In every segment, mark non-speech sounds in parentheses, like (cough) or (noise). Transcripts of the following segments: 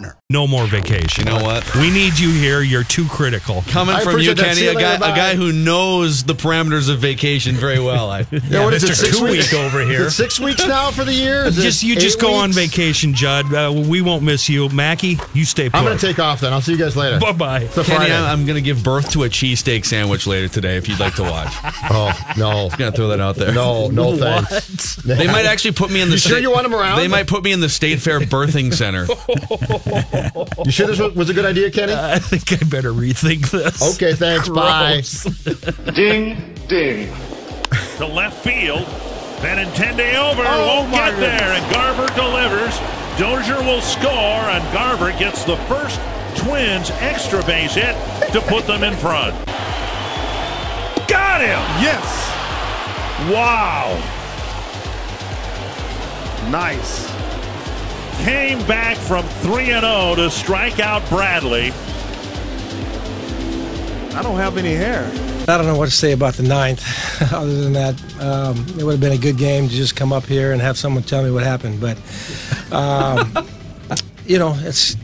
partner. No more vacation. You know what? We need you here. You're too critical. Coming I from you, appreciate that. Kenny, See you a guy, later, a guy who knows the parameters of vacation very well. I, (laughs) Yeah, what is it? Mr. Six Two weeks Week over Is here. it six weeks now for the year? Is it Just you eight just go on weeks? vacation, Judd. Uh, we won't miss you, Mackey. You stay put. I'm going to take off then. I'll see you guys later. Bye bye. It's a Kenny, Friday. I'm, I'm going to give birth to a cheesesteak sandwich later today if you'd like to watch. (laughs) oh no, Going to throw that out there. no, no thanks. They might actually put me in the. You sure state- you want 'em around? They might put me in the State Fair birthing center. (laughs) (laughs) You sure this was, was a good idea, Kenny? I think I better rethink this. Okay, thanks. (laughs) Bye. (laughs) Ding, ding. to left field. Benintendi over, Oh, won't my get there, and Garver delivers. Dozier will score, and Garver gets the first Twins extra base hit to put them in front. Got him! Yes. Wow! Nice. Came back from 3 0 to strike out Bradley. I don't have any hair. I don't know what to say about the ninth. (laughs) Other than that, um, it would have been a good game to just come up here and have someone tell me what happened. But, um, (laughs) you know, it's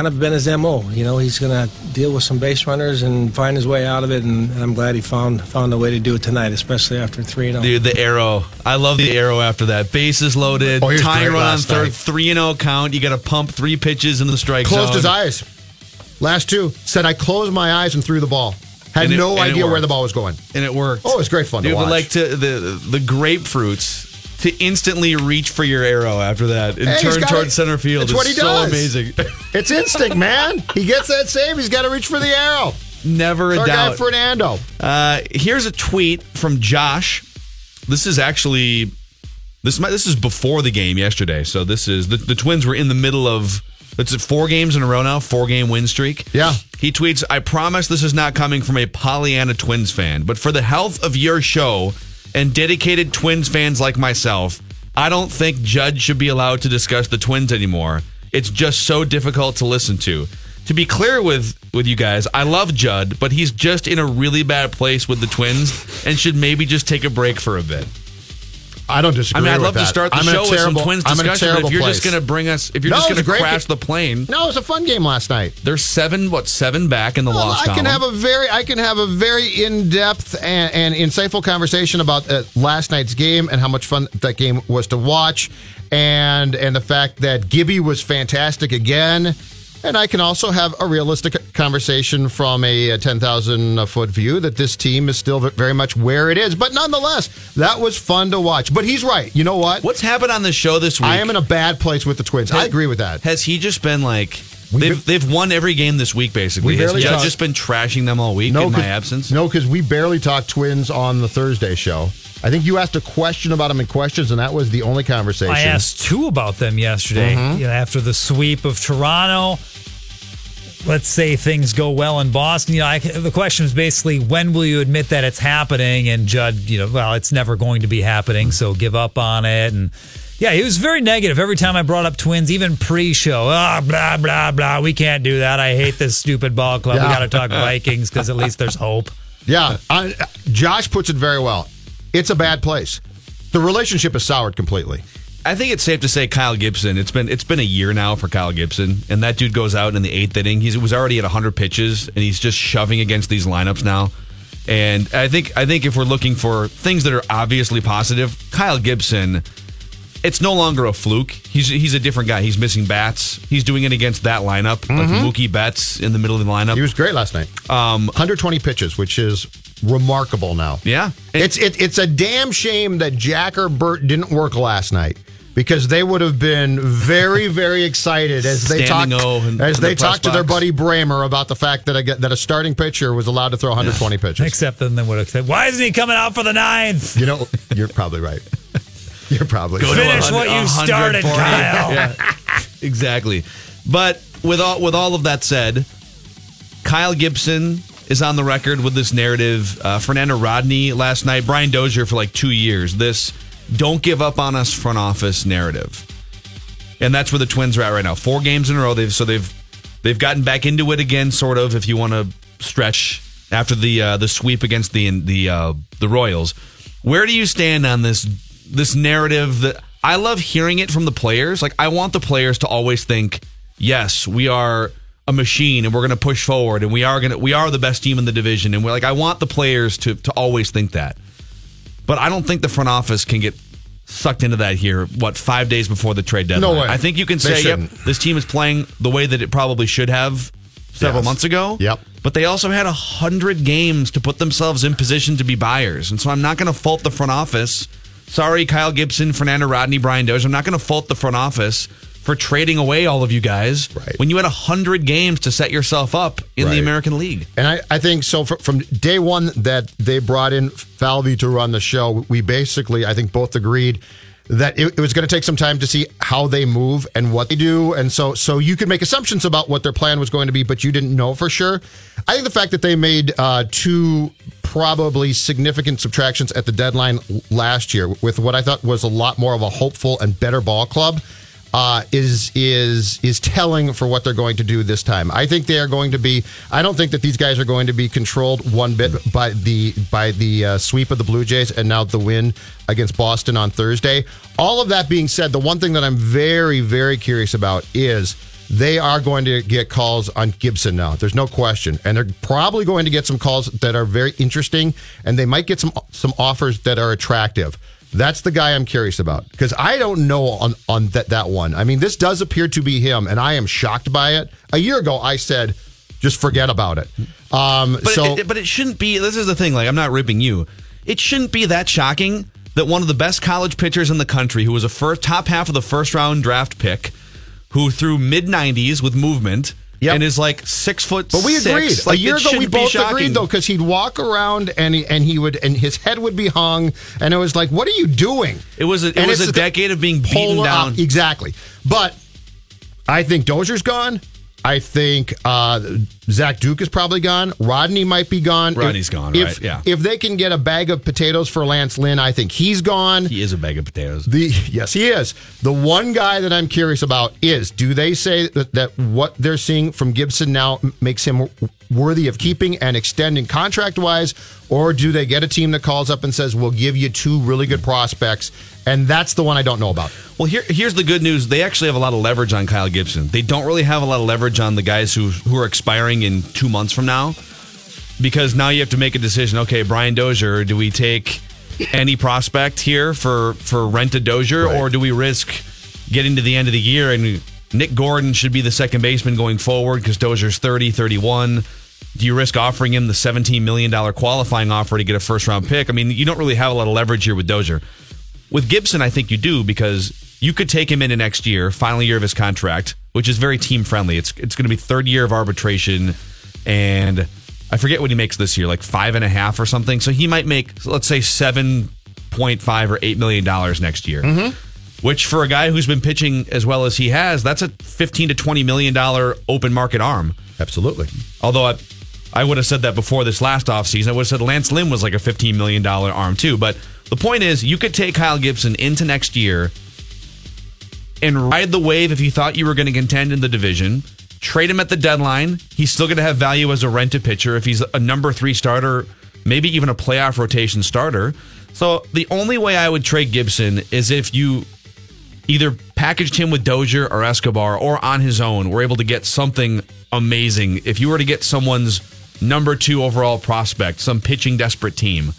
kind of been his mo. You know, he's going to deal with some base runners and find his way out of it. And I'm glad he found found a way to do it tonight, especially after three and oh. zero. Dude, the arrow. I love the arrow after that. Bases loaded. Oh, he tying run on third. 3 and 0 count. You got to pump three pitches in the strike zone. Closed zone. his eyes. Last two said I closed my eyes and threw the ball. Had it- no idea where the ball was going. And it worked. Oh, it was great fun Dude, to watch. but like to the the grapefruits to instantly reach for your arrow after that and Hey, turn towards center field It's is what he so does. amazing. (laughs) It's instinct, man. He gets that save. He's got to reach for the arrow. Never a Our guy doubt. Fernando. Uh, here's a tweet from Josh. This is actually this might, this is before the game yesterday. So this is the, the Twins were in the middle of it's four games in a row now, four game win streak. Yeah. He tweets, "I promise this is not coming from a Pollyanna Twins fan, but for the health of your show and dedicated Twins fans like myself, I don't think Judd should be allowed to discuss the Twins anymore. It's just so difficult to listen to." To be clear with with you guys, I love Judd, but he's just in a really bad place with the Twins and should maybe just take a break for a bit. I don't disagree. I mean, I'd love to start the I'm in show with some terrible- Twins I'm in discussion. But if you're just going to bring us, if you're No, just going to crash game. the plane, No, it was a fun game last night. there's seven, what seven back in the Well, loss I can have a very, I can have a very in-depth and, and insightful conversation about uh, last night's game and how much fun that game was to watch, and and the fact that Gibby was fantastic again. And I can also have a realistic conversation from a 10,000 uh, foot view that this team is still very much where it is. But nonetheless, that was fun to watch. But he's right. You know what? What's happened on the show this week? I am in a bad place with the Twins. I agree with that. Has he just been like they've ba- they've won every game this week basically? We barely just been trashing them all week in 'cause- my absence? No, because we barely talked Twins on the Thursday show. I think you asked a question about them in questions, and that was the only conversation. I asked two about them yesterday. Mm-hmm. You know, after the sweep of Toronto, let's say things go well in Boston. You know, I, the question is basically when will you admit that it's happening? And Judd, you know, well, it's never going to be happening, so give up on it. And yeah, he was very negative every time I brought up Twins, even pre-show. Ah, blah blah blah. We can't do that. I hate this stupid ball club. We got to talk Vikings because at least there's hope. (laughs) Yeah, I, Josh puts it very well. It's a bad place. The relationship is soured completely. I think it's safe to say Kyle Gibson. It's been it's been a year now for Kyle Gibson, and that dude goes out in the eighth inning. He was already at 100 pitches, and he's just shoving against these lineups now. And I think I think if we're looking for things that are obviously positive, Kyle Gibson it's no longer a fluke. He's he's a different guy. He's missing bats. He's doing it against that lineup, like Mookie Betts in the middle of the lineup. He was great last night. Um, 120 pitches, which is remarkable now. yeah, It's it, it's a damn shame that Jack or Bert didn't work last night because they would have been very very excited as they Standing talked O in- as in they the talked to their buddy Bremer about the fact that a, that a starting pitcher was allowed to throw 120 pitches. Except then they would have said, "Why isn't he coming out for the ninth? You know, you're probably right. You're probably Go right. Finish what you started. Kyle." Yeah, exactly. But with all with all of that said, Kyle Gibson is on the record with this narrative. Uh, Fernando Rodney last night, Brian Dozier for like two years. This "don't give up on us" front office narrative, and that's where the Twins are at right now. Four games in a row. They've so they've they've gotten back into it again, sort of. If you want to stretch after the uh, the sweep against the the uh, the Royals, where do you stand on this this narrative that I love hearing it from the players? Like I want the players to always think, yes, we are a machine and we're going to push forward and we are going to we are the best team in the division and we're like I want the players to to always think that. But I don't think the front office can get sucked into that here. What five days before the trade deadline? No way. I think you can They say, "Yep, shouldn't. this team is playing the way that it probably should have several Yes. months ago." Yep. But they also had a hundred games to put themselves in position to be buyers, and so I'm not going to fault the front office. Sorry, Kyle Gibson, Fernando Rodney, Brian Dozier. I'm not going to fault the front office for trading away all of you guys Right. when you had a hundred games to set yourself up in the American League. And I, I think so fr- from day one that they brought in Falvey to run the show, we basically, I think, both agreed that it, it was going to take some time to see how they move and what they do. And so, so you could make assumptions about what their plan was going to be, but you didn't know for sure. I think the fact that they made uh, two probably significant subtractions at the deadline last year with what I thought was a lot more of a hopeful and better ball club uh, is is is telling for what they're going to do this time. I think they are going to be. I don't think that these guys are going to be controlled one bit by the by the uh, sweep of the Blue Jays and now the win against Boston on Thursday. All of that being said, the one thing that I'm very very curious about is. They are going to get calls on Gibson now. There's no question, and they're probably going to get some calls that are very interesting, and they might get some some offers that are attractive. That's the guy I'm curious about because I don't know on on that that one. I mean, this does appear to be him, and I am shocked by it. A year ago, I said, just forget about it. Um, But so it, but it shouldn't be. This is the thing. Like I'm not ripping you. It shouldn't be that shocking that one of the best college pitchers in the country, who was a first top half of the first round draft pick, who threw mid 90s with movement. Yep. And is like six foot. But we six. agreed Like, a year ago. We both agreed though because he'd walk around and he, and he would and his head would be hung, and it was like, what are you doing? It was a, it And was a decade of being beaten down. op- exactly. But I think Dozier's gone. I think uh, Zach Duke is probably gone. Rodney might be gone. Rodney's If- gone, If, right, yeah. If they can get a bag of potatoes for Lance Lynn, I think he's gone. He is a bag of potatoes. The yes, he is. The one guy that I'm curious about is: Do they say that, that what they're seeing from Gibson now makes him worthy of keeping and extending contract wise, or do they get a team that calls up and says, "We'll give you two really good prospects"? And that's the one I don't know about. Well, here, here's the good news. They actually have a lot of leverage on Kyle Gibson. They don't really have a lot of leverage on the guys who who are expiring in two months from now, because now you have to make a decision. Okay, Brian Dozier, do we take any prospect here for for rent a Dozier, Right. or do we risk getting to the end of the year and Nick Gordon should be the second baseman going forward because Dozier's 30, 31. Do you risk offering him the $17 million qualifying offer to get a first round pick? I mean, you don't really have a lot of leverage here with Dozier. With Gibson, I think you do because you could take him into next year, final year of his contract, which is very team friendly. It's it's going to be third year of arbitration, and I forget what he makes this year, like five and a half or something. So he might make, let's say, seven point five or eight million dollars next year. Mm-hmm. Which for a guy who's been pitching as well as he has, that's a fifteen to twenty million dollar open market arm. Absolutely. Although I, I would have said that before this last offseason. I would have said Lance Lynn was like a $15 million arm too. But the point is, you could take Kyle Gibson into next year and ride the wave if you thought you were going to contend in the division. Trade him at the deadline. He's still going to have value as a rented pitcher if he's a number three starter, maybe even a playoff rotation starter. So the only way I would trade Gibson is if you either packaged him with Dozier or Escobar or on his own were able to get something amazing. If you were to get someone's number two overall prospect, some pitching desperate team.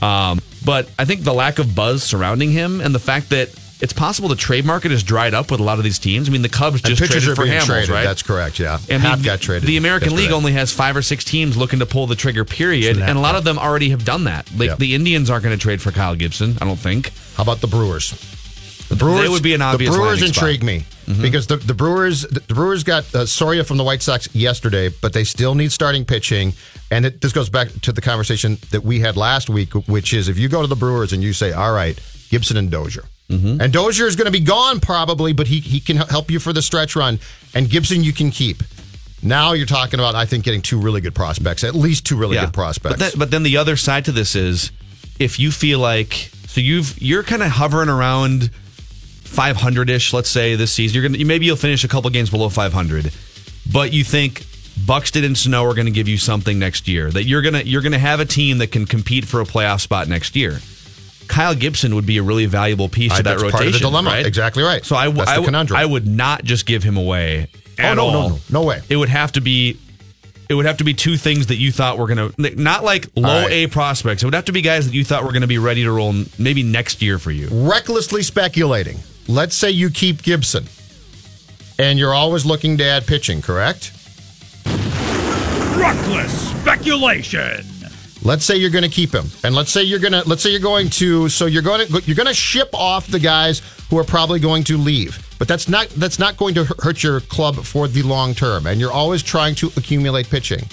Um, but I think the lack of buzz surrounding him and the fact that it's possible the trade market is dried up with a lot of these teams. I mean, the Cubs just traded are for Hamels, traded. right? That's correct. Yeah, And half the, got traded. The American League only has five or six teams looking to pull the trigger, period. And a lot of them already have done that. Like Yep. the Indians aren't going to trade for Kyle Gibson, I don't think. How about the Brewers? The Brewers would be an obvious The Brewers landing spot. intrigue me because the, the Brewers the, the Brewers got uh, Soria from the White Sox yesterday, but they still need starting pitching. And it, this goes back to the conversation that we had last week, which is if you go to the Brewers and you say, "All right, Gibson and Dozier," Mm-hmm. and Dozier is going to be gone probably, but he he can help you for the stretch run, and Gibson you can keep. Now you're talking about, I think, getting two really good prospects, at least two really good prospects. But, that, but then the other side to this is if you feel like so you've you're kind of hovering around 500 ish, let's say this season. You're gonna maybe you'll finish a couple games below 500, but you think Buxton and Sano are going to give you something next year. That you're gonna you're gonna have a team that can compete for a playoff spot next year. Kyle Gibson would be a really valuable piece I- to that that's rotation. part of the dilemma. right? Exactly right. So I, w- That's the conundrum. I would not just give him away Oh, at no, no, all. no. No way. It would have to be. It would have to be two things that you thought were going to not like low right. A prospects. It would have to be guys that you thought were going to be ready to roll maybe next year for you. recklessly speculating. Let's say you keep Gibson, and you're always looking to add pitching, correct? Reckless speculation. Let's say you're going to keep him, and let's say you're going to let's say you're going to so you're going to you're going to ship off the guys who are probably going to leave, but that's not that's not going to hurt your club for the long term, and you're always trying to accumulate pitching.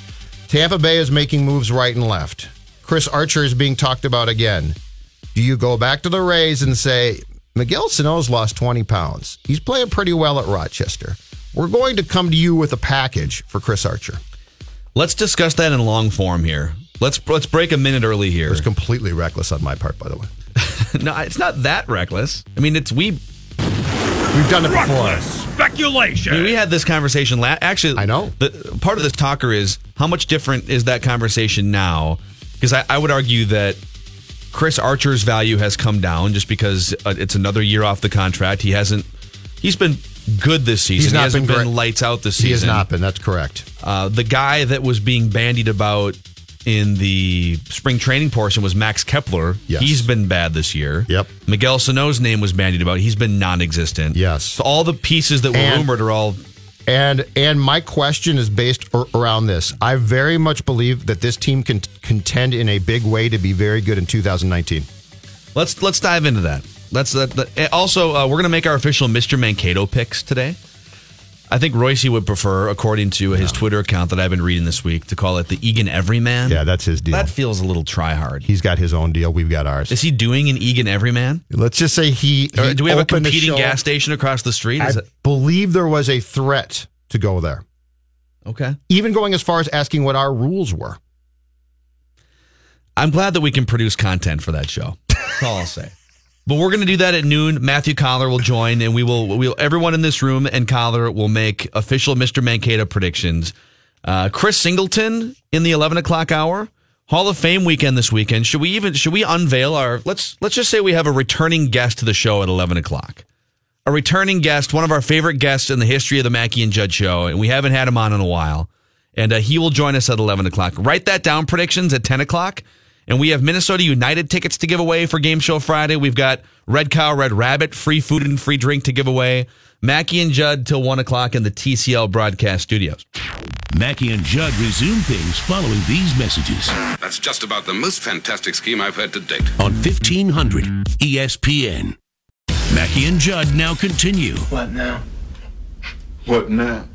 Tampa Bay is making moves right and left. Chris Archer is being talked about again. Do you go back to the Rays and say Miguel Sano's lost 20 pounds? He's playing pretty well at Rochester. We're going to come to you with a package for Chris Archer. Let's discuss that in long form here. Let's let's break a minute early here. It was completely reckless on my part, by the way. (laughs) no, it's not that reckless. I mean, it's we We've done it before. Speculation. I mean, we had this conversation. La- actually, I know. The part of this talker is how much different is that conversation now? Because I, I would argue that Chris Archer's value has come down just because uh, it's another year off the contract. He hasn't. He's been good this season. He's not he hasn't been been, lights out this season. He season. has not been. That's correct. Uh, the guy that was being bandied about in the spring training portion was Max Kepler. Yes. He's been bad this year. Yep. Miguel Sano's name was bandied about. He's been non-existent. Yes. So all the pieces that were And- rumored are all And and my question is based around this. I very much believe that this team can contend in a big way to be very good in 2019. Let's let's dive into that. Let's eh, also uh, we're gonna make our official Mr. Mankato picks today. I think Royce would prefer, according to his Twitter account that I've been reading this week, to call it the Egan Everyman. Yeah, that's his deal. that feels a little try hard. He's got his own deal. We've got ours. Is he doing an Egan Everyman? Let's just say he. He do we uh, have a competing gas station across the street? I it believe there was a threat to go there, okay? even going as far as asking what our rules were. I'm glad that we can produce content for that show. That's all I'll say. (laughs) But we're going to do that at noon. Matthew Coller will join, and we will. We'll everyone in this room and Coller will make official Mr. Mankato predictions. Uh, Chris Singleton in the 11 o'clock hour. Hall of Fame weekend this weekend. Should we even should we unveil our let's let's just say we have a returning guest to the show at 11 o'clock. A returning guest, one of our favorite guests in the history of the Mackey and Judd show, and we haven't had him on in a while. And uh, he will join us at 11 o'clock. Write that down. Predictions at 10 o'clock. And we have Minnesota United tickets to give away for Game Show Friday. We've got Red Cow, Red Rabbit, free food and free drink to give away. Mackey and Judd till 1 o'clock in the TCF broadcast studios. Mackey and Judd resume things following these messages That's just about the most fantastic scheme I've heard to date. on E 1500 ESPN. Mackey and Judd now continue. What now? What now?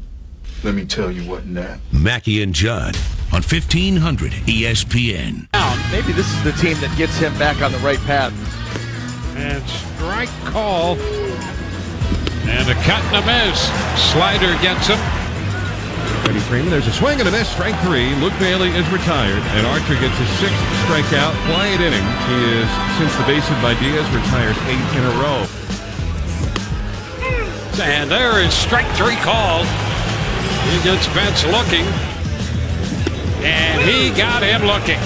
Let me tell you what now. Mackey and Judd on E 1500 ESPN. Maybe this is the team that gets him back on the right path. And strike call. And a cut and a miss. Slider gets him. Freddie Freeman, there's a swing and a miss, strike three. Luke Bailey is retired, and Archer gets his sixth strikeout. Quiet inning. He is, since the base hit by Diaz, retired eight in a row. And there is strike three called. He gets Betts looking. And he got him looking.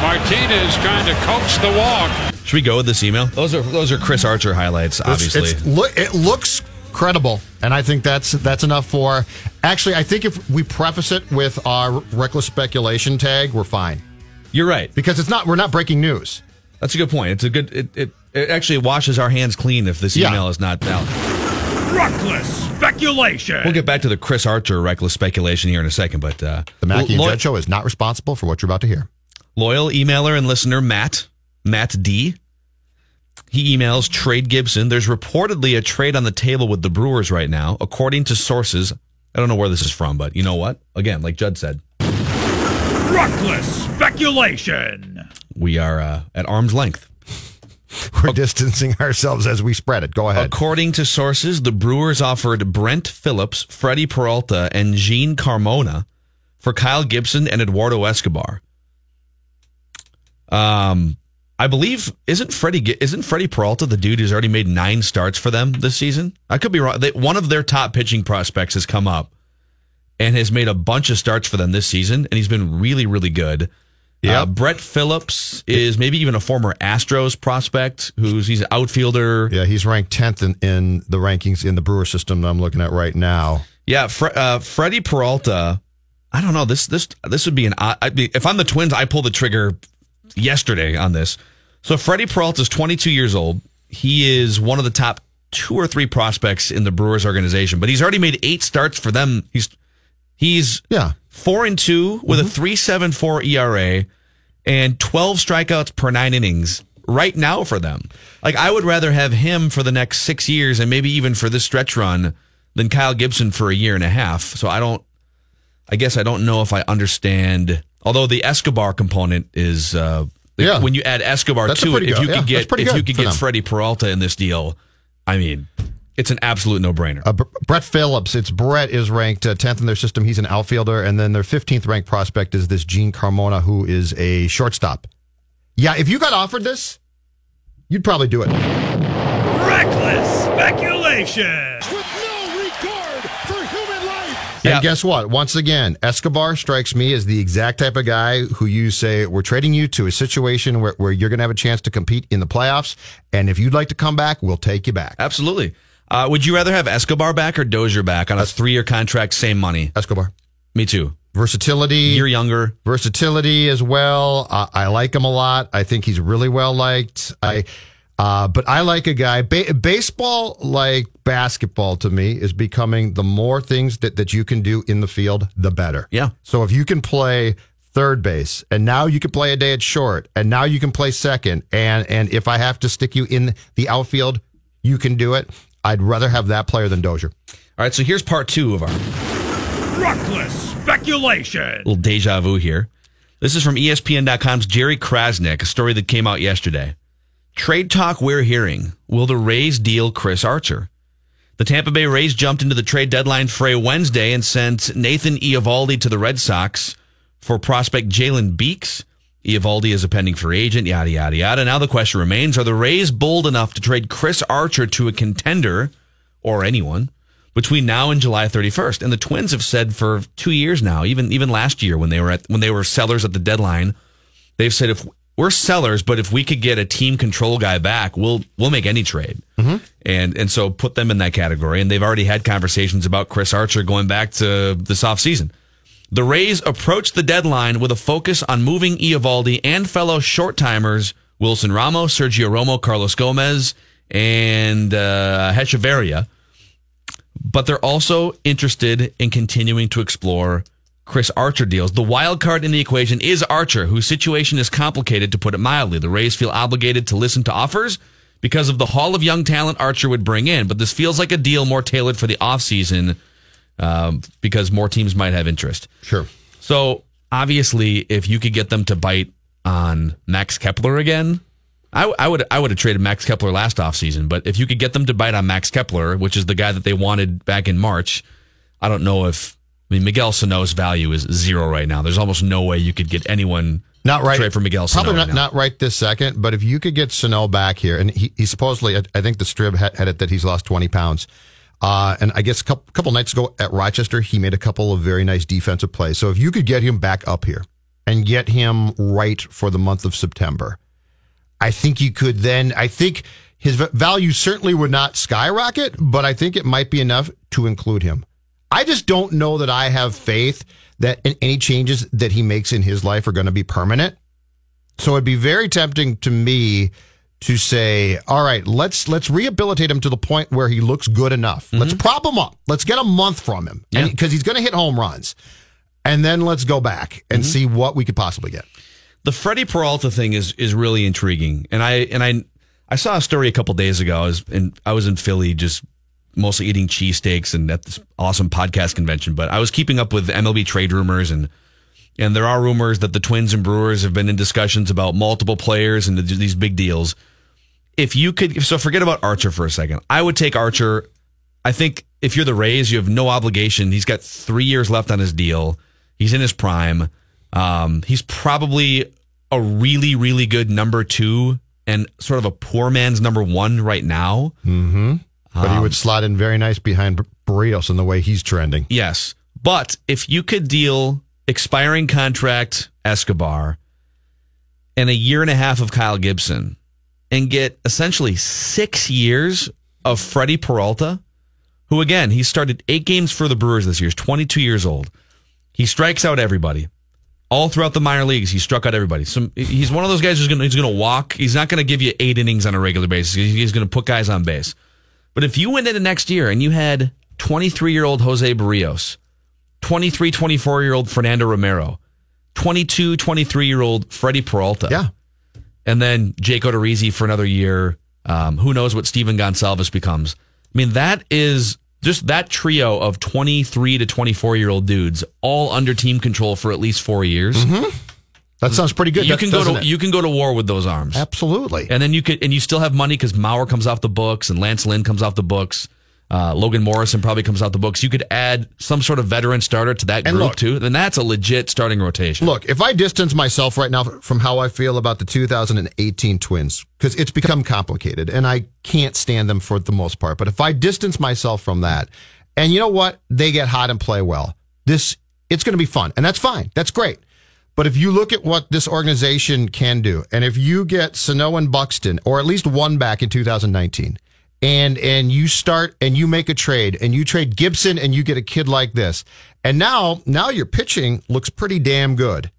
Martinez trying to coach the walk. Should we go with this email? Those are those are Chris Archer highlights, obviously. It's, it's, look, it looks credible, and I think that's that's enough for. Actually, I think if we preface it with our reckless speculation tag, we're fine You're right. because it's not we're not breaking news. That's a good point. It's a good. It, it, it actually washes our hands clean if this Yeah. email is not valid. Reckless speculation. We'll get back to the Chris Archer reckless speculation here in a second, but uh, The Mackey and lo- Judd Show is not responsible for what you're about to hear. loyal emailer and listener Matt Matt D. He emails Trade Gibson. There's reportedly a trade on the table with the Brewers right now, according to sources. I don't know where this is from, but you know what? Again, like Judd said, Reckless speculation. we are uh, at arm's length. (laughs) We're distancing ourselves as we spread it. Go ahead. According to sources, the Brewers offered Brett Phillips, Freddie Peralta, and Jean Carmona for Kyle Gibson and Eduardo Escobar. Um, I believe isn't Freddie isn't Freddie Peralta the dude who's already made nine starts for them this season? I could be wrong. They, one of their top pitching prospects has come up and has made a bunch of starts for them this season, and he's been really, really good. Yeah. Uh, Brett Phillips is maybe even a former Astros prospect who's he's an outfielder. Yeah, he's ranked 10th in, in the rankings in the Brewer system that I'm looking at right now. Yeah, Fre- uh, Freddie Peralta. I don't know. This this this would be an. I'd be, if I'm the Twins, I pull the trigger yesterday on this. So Freddie Peralta is 22 years old. He is one of the top two or three prospects in the Brewers organization, but he's already made eight starts for them. He's he's Yeah. four and two with a three seven four ERA and 12 strikeouts per nine innings right now for them. Like I would rather have him for the next six years and maybe even for this stretch run than Kyle Gibson for a year and a half. So I don't. I guess I don't know if I understand. Although the Escobar component is, uh, Yeah. when you add Escobar That's to it, if you yeah, could get if you could get. Freddie Peralta in this deal, I mean, it's an absolute no brainer. Uh, Brett Phillips, it's Brett is ranked uh, 10th in their system. He's an outfielder. And then their 15th ranked prospect is this Jean Carmona, who is a shortstop. Yeah, if you got offered this, you'd probably do it. Reckless speculation. With no regard for human life. And guess what? Once again, Escobar strikes me as the exact type of guy who you say, we're trading you to a situation where, where you're going to have a chance to compete in the playoffs. And if you'd like to come back, we'll take you back. Absolutely. Uh, would you rather have Escobar back or Dozier back on a three-year contract, same money? Escobar. Me too. Versatility. You're younger. versatility as well. Uh, I like him a lot. I think he's really well liked. I, uh, but I like a guy. Ba- baseball, like basketball, to me, is becoming the more things that that you can do in the field, the better. Yeah. So if you can play third base, and now you can play a day at short, and now you can play second, and and if I have to stick you in the outfield, you can do it. I'd rather have that player than Dozier. All right, so here's part two of our Reckless speculation. little deja vu here. This is from ESPN.com's Jerry Crasnick, a story that came out yesterday. Trade talk we're hearing. Will the Rays deal Chris Archer? The Tampa Bay Rays jumped into the trade deadline fray Wednesday and sent Nathan Eovaldi to the Red Sox for prospect Jalen Beeks. Eovaldi is a pending free agent, yada, yada, yada. Now the question remains, are the Rays bold enough to trade Chris Archer to a contender or anyone between now and July 31st? And the Twins have said for two years now, even, even last year when they were at, when they were sellers at the deadline, they've said if we're sellers, but if we could get a team control guy back, we'll, we'll make any trade. Mm-hmm. And, and so put them in that category. And they've already had conversations about Chris Archer going back to this offseason. The Rays approached the deadline with a focus on moving Eovaldi and fellow short timers Wilson Ramos, Sergio Romo, Carlos Gomez, and uh, Hechavarria. But they're also interested in continuing to explore Chris Archer deals. The wild card in the equation is Archer, whose situation is complicated, to put it mildly. The Rays feel obligated to listen to offers because of the haul of young talent Archer would bring in. But this feels like a deal more tailored for the offseason um, because more teams might have interest. Sure. So obviously, if you could get them to bite on Max Kepler again, I, I would I would have traded Max Kepler last offseason. But if you could get them to bite on Max Kepler, which is the guy that they wanted back in March, I don't know if I mean Miguel Sano's value is zero right now. There's almost no way you could get anyone Not right. trade for Miguel Sano. Probably right not, now. not right this second, but if you could get Sano back here, and he, he supposedly, I, I think the Strib had, had it that he's lost 20 pounds. Uh, and I guess a couple, couple nights ago at Rochester, he made a couple of very nice defensive plays. So if you could get him back up here and get him right for the month of September, I think you could then, I think his value certainly would not skyrocket, but I think it might be enough to include him. I just don't know that I have faith that any changes that he makes in his life are going to be permanent. So it'd be very tempting to me to say, all right, let's let's rehabilitate him to the point where he looks good enough. Let's mm-hmm. prop him up. Let's get a month from him, because he's going to hit home runs, and then let's go back and mm-hmm. see what we could possibly get. The Freddie Peralta thing is is really intriguing, and I and I I saw a story a couple days ago. I was in I was in Philly just mostly eating cheesesteaks and at this awesome podcast convention, but I was keeping up with MLB trade rumors and and there are rumors that the Twins and Brewers have been in discussions about multiple players and these big deals. If you could, so forget about Archer for a second. I would take Archer. I think if you're the Rays, you have no obligation. He's got three years left on his deal. He's in his prime. Um, he's probably a really, really good number two and sort of a poor man's number one right now. Mm-hmm. But he Um, would slot in very nice behind Berrios in the way he's trending. Yes. But if you could deal expiring contract Escobar and a year and a half of Kyle Gibson and get essentially six years of Freddie Peralta, who again, he started eight games for the Brewers this year, he's 22 years old. He strikes out everybody. All throughout the minor leagues, he struck out everybody. So he's one of those guys who's going to walk. He's not going to give you eight innings on a regular basis. He's going to put guys on base. But if you went into next year and you had 23 year old Jose Berrios, 23, 24 year old Fernando Romero, 22, 23 year old Freddie Peralta. Yeah. And then Jake Odorizzi for another year. Um, who knows what Stephen Gonsalves becomes? I mean, that is just that trio of 23 to 24 year old dudes all under team control for at least four years. That sounds pretty good. You That- can go to it? you can go to war with those arms. Absolutely. And then you could and you still have money because Mauer comes off the books and Lance Lynn comes off the books. Uh, Logan Morrison probably comes out the books. You could add some sort of veteran starter to that And group look- too. Then that's a legit starting rotation. Look, if I distance myself right now from how I feel about the 2018 Twins, because it's become complicated and I can't stand them for the most part, but if I distance myself from that, and you know what? They get hot and play well. This, it's going to be fun. And that's fine. That's great. But if you look at what this organization can do, and if you get Sano and Buxton, or at least one back in 2019, and and you start and you make a trade and you trade Gibson and you get a kid like this, and now now your pitching looks pretty damn good.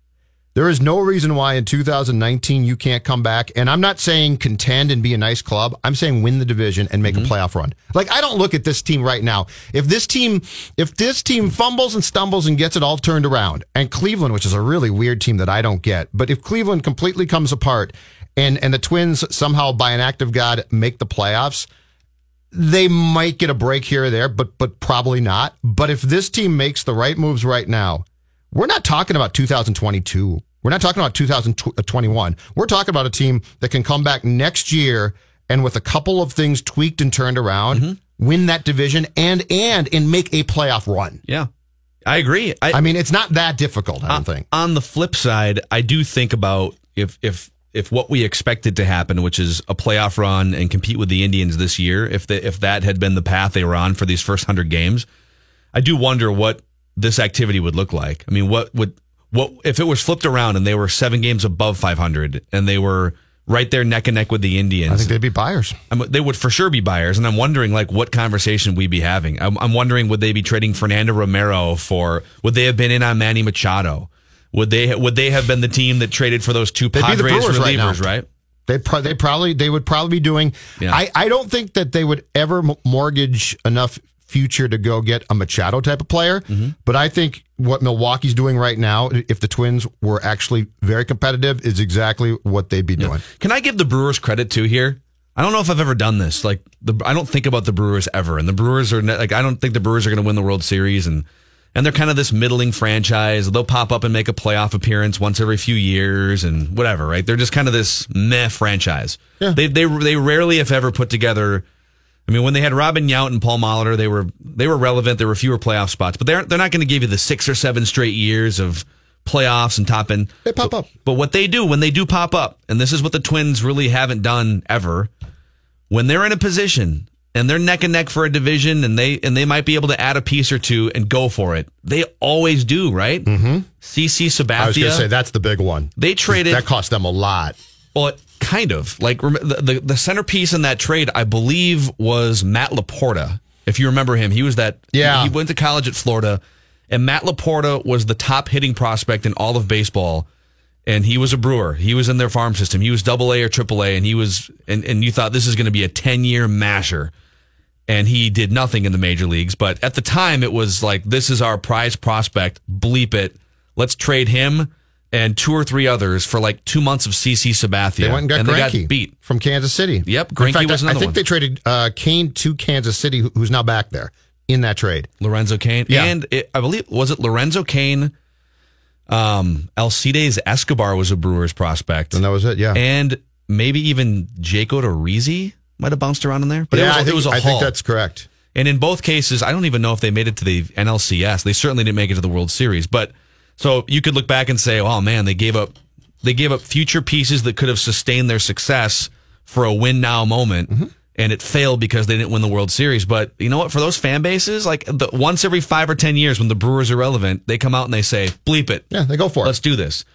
There is no reason why in 2019 you can't come back. And I'm not saying contend and be a nice club. I'm saying win the division and make a mm-hmm. playoff run. Like I don't look at this team right now. If this team, if this team fumbles and stumbles and gets it all turned around, and Cleveland, which is a really weird team that I don't get, but if Cleveland completely comes apart and and the Twins somehow by an act of God make the playoffs, they might get a break here or there, but but probably not. But if this team makes the right moves right now, we're not talking about 2022. We're not talking about 2021. Uh, we're talking about a team that can come back next year and with a couple of things tweaked and turned around, mm-hmm. win that division and and and make a playoff run. Yeah. I agree. I, I mean, it's not that difficult, I don't think. On the flip side, I do think about if if if what we expected to happen, which is a playoff run and compete with the Indians this year, if if that had been the path they were on for these first hundred games, I do wonder what this activity would look like. I mean, what would what if it was flipped around and they were seven games above 500 and they were right there neck and neck with the Indians? I think they'd be buyers. I'm, they would for sure be buyers, and I'm wondering like what conversation we'd be having. I'm, I'm wondering would they be trading Fernando Romero for? Would they have been in on Manny Machado? Would they would they have been the team that traded for those two They'd be the Padres right relievers? Right. They pro- they probably they would probably be doing. Yeah. I I don't think that they would ever mortgage enough future to go get a Machado type of player. Mm-hmm. But I think what Milwaukee's doing right now, if the Twins were actually very competitive, is exactly what they'd be doing. Can I give the Brewers credit too here? I don't know if I've ever done this. Like the I don't think about the Brewers ever, and the Brewers are ne- like I don't think the Brewers are going to win the World Series, and and they're kind of this middling franchise. They'll pop up and make a playoff appearance once every few years, and whatever. Right? They're just kind of this meh franchise. Yeah. They they they rarely, if ever, put together. I mean, when they had Robin Yount and Paul Molitor, they were they were relevant. There were fewer playoff spots, but they're they're not going to give you the six or seven straight years of playoffs and top end. They pop up. But what they do when they do pop up, and this is what the Twins really haven't done ever, when they're in a position and they're neck and neck for a division, and they and they might be able to add a piece or two and go for it. They always do, right? Mm-hmm. CC Sabathia. I was going to say that's the big one. They traded that cost them a lot. well, kind of like the, the the centerpiece in that trade, I believe, was Matt LaPorta. If you remember him, he was that. Yeah. he went to college at Florida, and Matt LaPorta was the top hitting prospect in all of baseball. and he was a brewer. He was in their farm system. He was double A or triple A, and he was, and, and you thought this is going to be a 10 year masher. And he did nothing in the major leagues. But at the time, it was like, this is our prize prospect. Bleep it. Let's trade him and two or three others for like two months of CC Sabathia. They went and got they Greinke got beat. from Kansas City. Yep, fact, was I, I think one. they traded uh, Cain to Kansas City, who's now back there in that trade. Lorenzo Cain. Yeah. And it, I believe, was it Lorenzo Cain? Um, Alcides Escobar was a Brewers prospect. And that was it, yeah. And maybe even Jake Odorizzi might have bounced around in there. But yeah, it was, I a- think, it was a I haul. think that's correct. And in both cases, I don't even know if they made it to the NLCS. They certainly didn't make it to the World Series. But so you could look back and say, "Oh man, they gave up they gave up future pieces that could have sustained their success for a win now moment." Mm-hmm. And it failed because they didn't win the World Series. But you know what? For those fan bases, like the, once every five or ten years, when the Brewers are relevant, they come out and they say, "Bleep it, Yeah, they go for it. let's do this."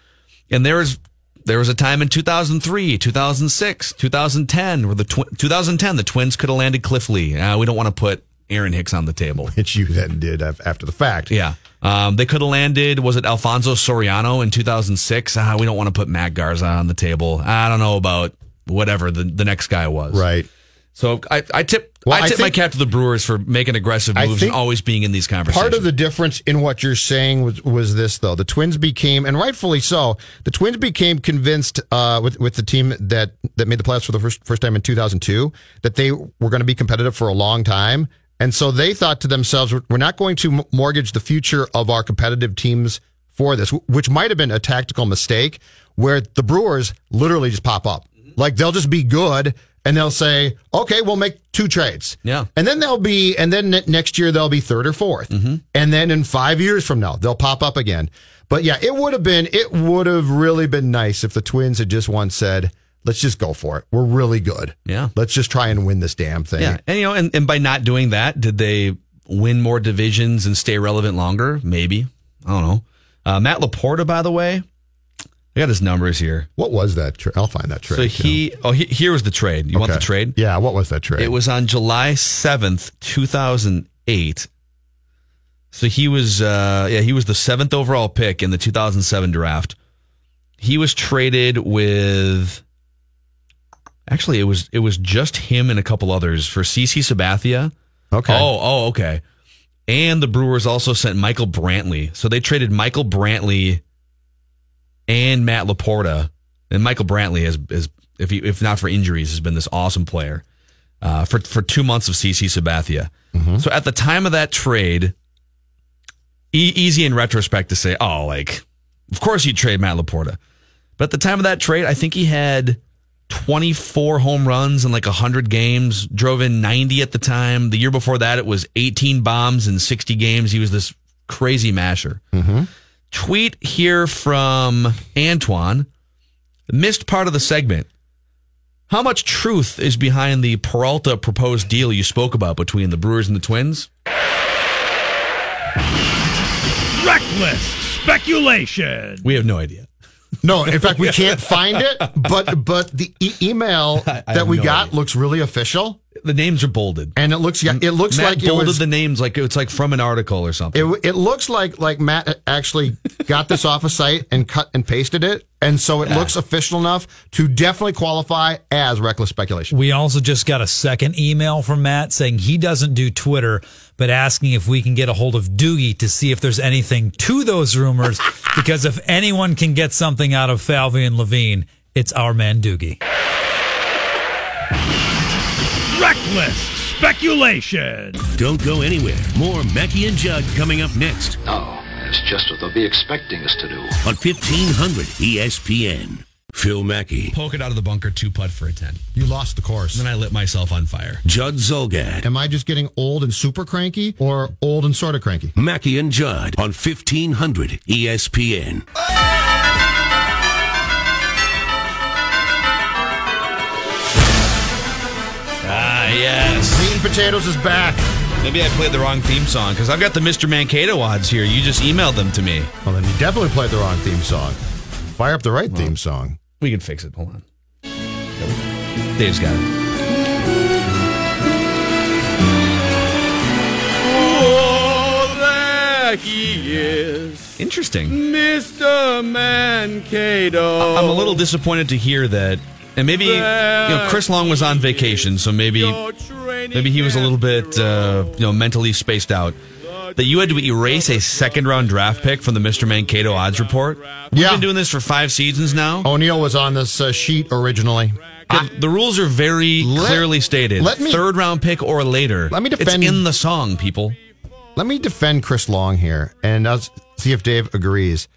And there was there was a time in 2003, 2006, 2010 where the tw- 2010 the Twins could have landed Cliff Lee. Uh, we don't want to put Aaron Hicks on the table. Which (laughs) you then did after the fact. Yeah. Um, they could have landed, was it Alfonso Soriano in 2006? Ah, we don't want to put Matt Garza on the table. I don't know about whatever the, the next guy was. Right. So I, I tip, Well, I I tip my cap to the Brewers for making aggressive moves and always being in these conversations. Part of the difference in what you're saying was, was this, though. The Twins became, and rightfully so, the Twins became convinced uh, with with the team that that made the playoffs for the first first time in 2002 that they were going to be competitive for a long time, and so they thought to themselves, "We're- "We're not going to mortgage the future of our competitive teams for this," which might have been a tactical mistake, where the Brewers literally just pop up, like they'll just be good. And they'll say, okay, we'll make two trades. Yeah. And then they'll be, and then ne- next year they'll be third or 4th Mm-hmm. And then in five years from now, they'll pop up again. But yeah, it would have been, it would have really been nice if the Twins had just once said, let's just go for it. We're really good. Yeah. Let's just try and win this damn thing. Yeah, and you know, and, and by not doing that, did they win more divisions and stay relevant longer? Maybe. I don't know. Uh, Matt LaPorta, by the way, I got his numbers here. What was that? Tra- I'll find that trade. So he, oh, he, here was the trade. You want the trade? Yeah. What was that trade? It was on July seventh, two thousand eight. So he was, uh, yeah, he was the seventh overall pick in the two thousand seven draft. He was traded with. Actually, it was it was just him and a couple others for CC Sabathia. Okay. Oh, oh, okay. And the Brewers also sent Michael Brantley. So they traded Michael Brantley and Matt LaPorta. And Michael Brantley has, is if he, if not for injuries, has been this awesome player uh, for for two months of CC Sabathia. So at the time of that trade, e- easy in retrospect to say, oh, like of course you'd trade Matt LaPorta. But at the time of that trade, I think he had 24 home runs in like 100 games, drove in 90 at the time. The year before that, it was 18 bombs in 60 games. He was this crazy masher. Tweet here from Antoine. Missed part of the segment. How much truth is behind the Peralta proposed deal you spoke about between the Brewers and the Twins? Reckless speculation. We have no idea. (laughs) No, in fact, we (laughs) can't find it. But but the e- email (laughs) I that we no got idea. looks really official, The names are bolded. and it looks yeah, it looks Matt like it bolded was. the names like it's like from an article or something. It, it looks like like Matt actually got this off a site and cut and pasted it, and so it looks official enough to definitely qualify as reckless speculation. We also just got a second email from Matt saying he doesn't do Twitter, but asking if we can get a hold of Doogie to see if there's anything to those rumors. (laughs) because if anyone can get something out of Falvey and Levine, it's our man Doogie. Reckless speculation. Don't go anywhere. More Mackey and Judd coming up next No, that's just what they'll be expecting us to do. on E 1500 ESPN. Phil Mackey, Poke it out of the bunker, two putt for a 10. You lost the course. And then I lit myself on fire. Judd Zulgad, Am I just getting old and super cranky, or old and sort of cranky? Mackey and Judd on E 1500 ESPN. Yes. Meat potatoes is back. Maybe I played the wrong theme song because I've got the Mr. Mankato odds here. You just emailed them to me. Well, then you definitely played the wrong theme song. Fire up the right theme song. We can fix it. Hold on. Dave's got it. Oh, he is. Interesting. Mr. Mankato. I'm a little disappointed to hear that. And maybe you know Chris Long was on vacation, so maybe maybe he was a little bit uh, you know mentally spaced out. That you had to erase a second round draft pick from the Mr. Mankato odds report. We've Yeah. been doing this for five seasons now. O'Neill was on this uh, sheet originally. The, the rules are very Let- clearly stated. let me- Third round pick or later. Let me defend- It's in the song, people. Let me defend Chris Long here, and I'll see if Dave agrees.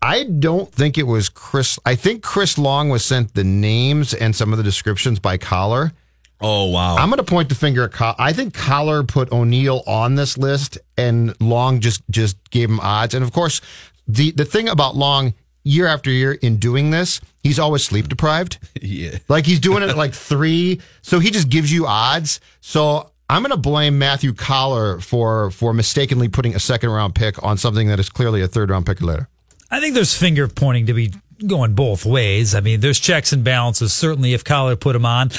I don't think it was Chris. I think Chris Long was sent the names and some of the descriptions by Coller. Oh wow! I'm going to point the finger at Coller. I think Coller put O'Neill on this list, and Long just just gave him odds. And of course, the the thing about Long year after year in doing this, he's always sleep deprived. (laughs) Yeah. Like he's doing it at like (laughs) three, so he just gives you odds. So I'm going to blame Matthew Coller for for mistakenly putting a second round pick on something that is clearly a third round pick later. I think there's finger pointing to be going both ways. I mean, there's checks and balances. Certainly, if Coller put him on,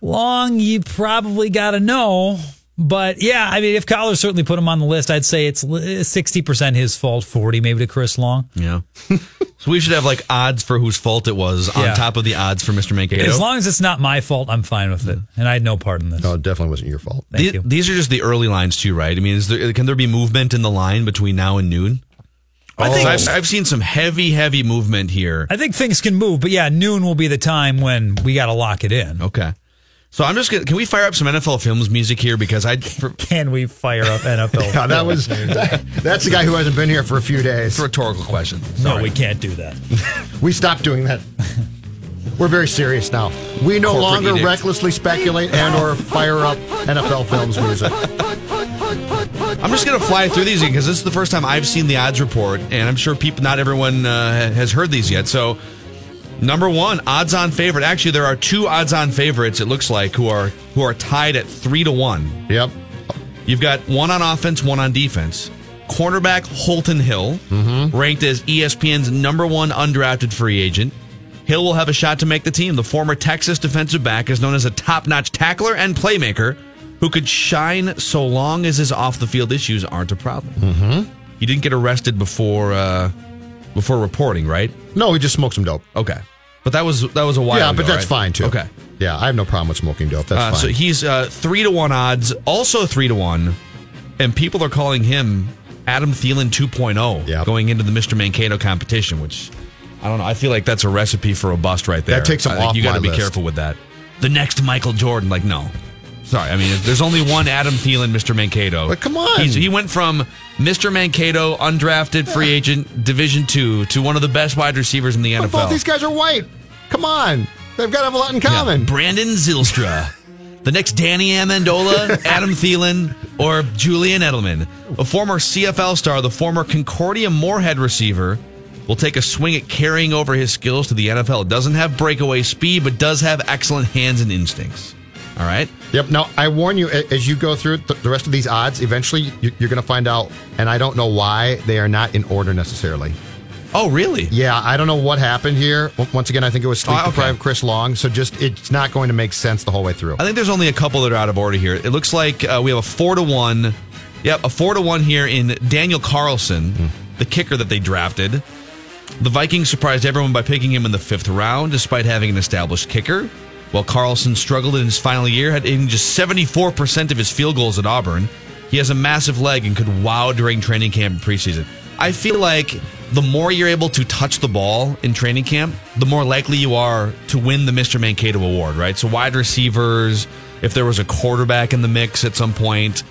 Long, you probably got to know. But yeah, I mean, if Coller certainly put him on the list, I'd say it's sixty percent his fault, forty maybe to Chris Long. Yeah. (laughs) so we should have like odds for whose fault it was on Yeah. top of the odds for Mr. Mankato. As long as it's not my fault, I'm fine with it, mm-hmm. and I had no part in this. No, it definitely wasn't your fault. Thank The- you. These are just the early lines too, right? I mean, is there, can there be movement in the line between now and noon? I oh. think- I've, I've seen some heavy, heavy movement here. I think things can move, but yeah, noon will be the time when we got to lock it in. Okay. So I'm just gonna. Can we fire up some NFL Films music here because I for, (laughs) Can we fire up NFL? (laughs) Yeah, that was (laughs) that's the guy who hasn't been here for a few days. it's a rhetorical question. no, we can't do that. We stopped doing that. We're very serious now. We no Corporate longer edict. recklessly speculate and or fire up NFL films music. I'm just gonna fly through these because this is the first time I've seen the odds report, and I'm sure people, not everyone uh, has heard these yet. So, number one, odds-on favorite. Actually, there are two odds-on favorites. It looks like who are who are tied at three to one. Yep. You've got one on offense, one on defense. Cornerback Holton Hill, ranked as ESPN's number one undrafted free agent. Hill will have a shot to make the team. The former Texas defensive back is known as a top notch tackler and playmaker who could shine so long as his off the field issues aren't a problem. Mm-hmm. He didn't get arrested before uh, before reporting, right? No, he just smoked some dope. Okay. But that was that was a while yeah, ago, but that's right? fine too. Okay. Yeah, I have no problem with smoking dope. That's Uh, fine. so he's uh, three to one odds, also three to one, and people are calling him Adam Thielen 2.0 going into the Mr. Mankato competition. Which I don't know. I feel like that's a recipe for a bust right there. That takes him I off You got to be list. careful with that. The next Michael Jordan, like no. Sorry, I mean, there's only one Adam Thielen, Mr. Mankato. But come on. He's, he went from Mr. Mankato, undrafted free agent, Division Two, to one of the best wide receivers in the But NFL. both these guys are white. Come on, they've got to have a lot in common. Yeah, Brandon Zylstra. the next Danny Amendola, (laughs) Adam Thielen, or Julian Edelman. A former CFL star, the former Concordia Moorhead receiver, will take a swing at carrying over his skills to the NFL. Doesn't have breakaway speed, but does have excellent hands and instincts. All right? Yep. Now, I warn you, as you go through the rest of these odds, eventually you- you're going to find out, and I don't know why they are not in order necessarily. Oh, really? Yeah, I don't know what happened here. Once again, I think it was sleep Oh, okay. deprived Chris Long, so just it's not going to make sense the whole way through. I think there's only a couple that are out of order here. It looks like uh, we have a four to one. Yep, a four to one here in Daniel Carlson, the kicker that they drafted. The Vikings surprised everyone by picking him in the fifth round, despite having an established kicker. While Carlson struggled in his final year, had hitting just 74% of his field goals at Auburn. He has a massive leg and could wow during training camp and preseason. I feel like the more you're able to touch the ball in training camp, the more likely you are to win the Mr. Mankato Award, right? So wide receivers, if there was a quarterback in the mix at some point,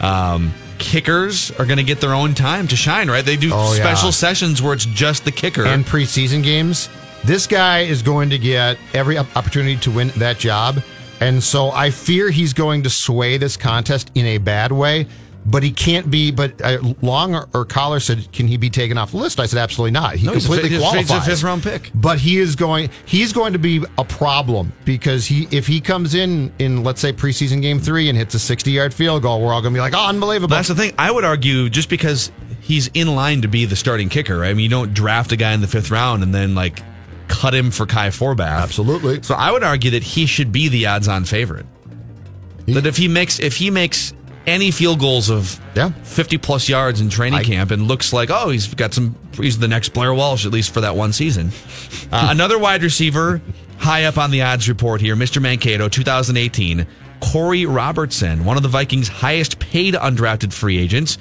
um, kickers are going to get their own time to shine, right? They do Oh, yeah. special sessions where it's just the kicker. and preseason games, this guy is going to get every opportunity to win that job. And so I fear he's going to sway this contest in a bad way. But he can't be. But uh, Long or, or Coller said, "Can he be taken off the list?" I said, "Absolutely not. He No, he's a completely fi- he's a qualifies. fifth round pick. But he is going. He's going to be a problem because he, if he comes in in let's say preseason game three and hits a sixty-yard field goal, we're all going to be like, "Oh, unbelievable!" That's the thing. I would argue just because he's in line to be the starting kicker. Right? I mean, you don't draft a guy in the fifth round and then like cut him for Kai Forbath. Absolutely. So I would argue that he should be the odds-on favorite. That if he makes if he makes any field goals of yeah. 50 plus yards in training camp and looks like, oh, he's got some, he's the next Blair Walsh, at least for that one season. (laughs) Uh, another wide receiver high up on the odds report here, Mr. Mankato, 2018, Korey Robertson, one of the Vikings' highest paid undrafted free agents.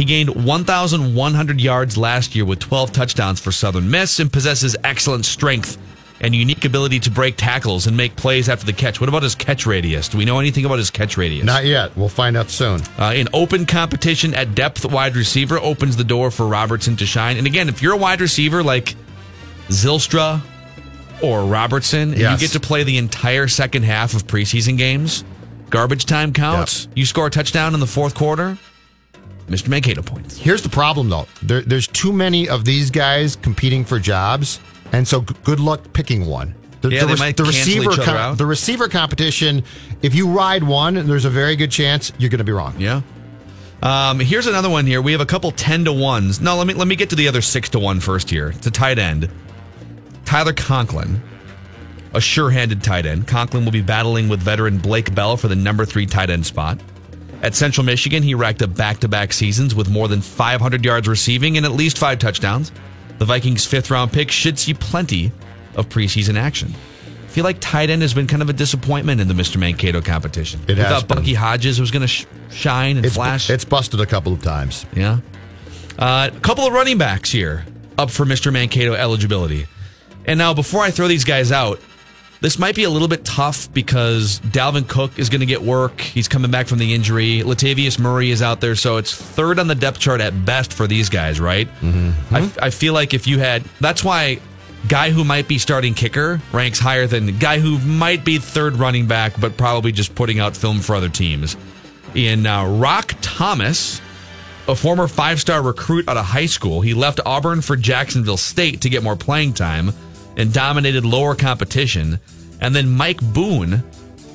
He gained 1,100 yards last year with 12 touchdowns for Southern Miss and possesses excellent strength and unique ability to break tackles and make plays after the catch. What about his catch radius? Do we know anything about his catch radius? Not yet. We'll find out soon. Uh, in open competition at depth wide receiver opens the door for Robertson to shine. And again, if you're a wide receiver like Zylstra or Robertson, and you get to play the entire second half of preseason games, garbage time counts, you score a touchdown in the fourth quarter, Mr. Mankato points. Here's the problem, though. There, there's too many of these guys competing for jobs, and so g- good luck picking one. The, Yeah, the, they might the receiver out. the receiver competition. If you ride one, there's a very good chance you're going to be wrong. Yeah. Um, here's another one here. We have a couple ten to ones. No, let me let me get to the other six to one first here. It's a tight end. Tyler Conklin, a sure-handed tight end. Conklin will be battling with veteran Blake Bell for the number three tight end spot. At Central Michigan, he racked up back-to-back seasons with more than 500 yards receiving and at least five touchdowns. The Vikings' fifth-round pick should see plenty of preseason action. I feel like tight end has been kind of a disappointment in the Mr. Mankato competition. It we has thought been. Bucky Hodges was going to sh- shine and It's, flash. it's busted a couple of times. Yeah. Uh, a couple of running backs here up for Mr. Mankato eligibility. And now, before I throw these guys out, this might be a little bit tough because Dalvin Cook is going to get work. He's coming back from the injury. Latavius Murray is out there, so it's third on the depth chart at best for these guys, right? Mm-hmm. I, I feel like if you had, that's why guy who might be starting kicker ranks higher than guy who might be third running back, but probably just putting out film for other teams. In uh, Rock Thomas, a former five star recruit out of high school. He left Auburn for Jacksonville State to get more playing time and dominated lower competition. And then Mike Boone,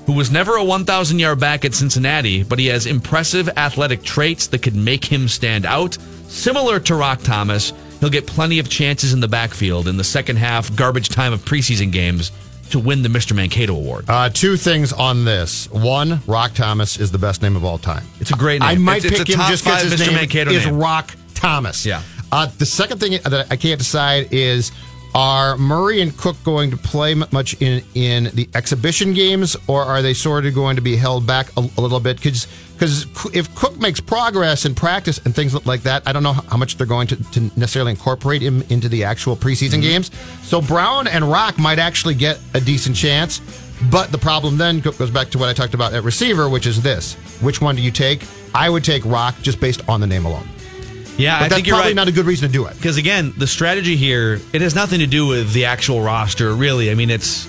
who was never a 1,000 yard back at Cincinnati, but he has impressive athletic traits that could make him stand out. Similar to Rock Thomas, he'll get plenty of chances in the backfield in the second half garbage time of preseason games to win the Mr. Mankato Award. Uh, two things on this. One, Rock Thomas is the best name of all time. It's a great name. I might It's- it's pick a him just because his Mr. name Mankato is name. Rock Thomas. Yeah. Uh, the second thing that I can't decide is are Murray and Cook going to play much in in the exhibition games, or are they sort of going to be held back a, a little bit? Because because if Cook makes progress in practice and things like that, I don't know how much they're going to, to necessarily incorporate him into the actual preseason mm-hmm. games. So Brown and Rock might actually get a decent chance. But the problem then goes back to what I talked about at receiver, which is this: which one do you take? I would take Rock just based on the name alone. Yeah, But I think you're probably right. not a good reason to do it. Because again, the strategy here, it has nothing to do with the actual roster, really. I mean, it's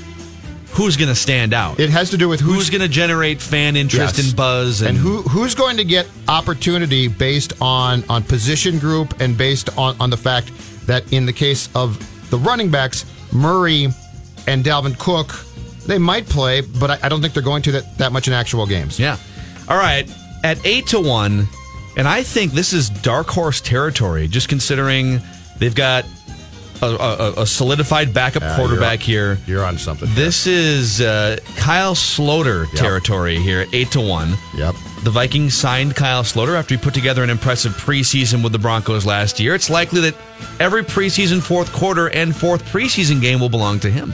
who's going to stand out. It has to do with who's, who's going to generate fan interest Yes. and buzz, and, and who who's going to get opportunity based on on position group and based on on the fact that in the case of the running backs, Murray and Dalvin Cook, they might play, but I, I don't think they're going to that, that much in actual games. Yeah. All right. At eight to one, and I think this is dark horse territory, just considering they've got a, a, a solidified backup Yeah, quarterback you're- here. You're on something. This is uh, Kyle Sloter territory here at eight to one. Yep. The Vikings signed Kyle Sloter after he put together an impressive preseason with the Broncos last year. It's likely that every preseason fourth quarter and fourth preseason game will belong to him.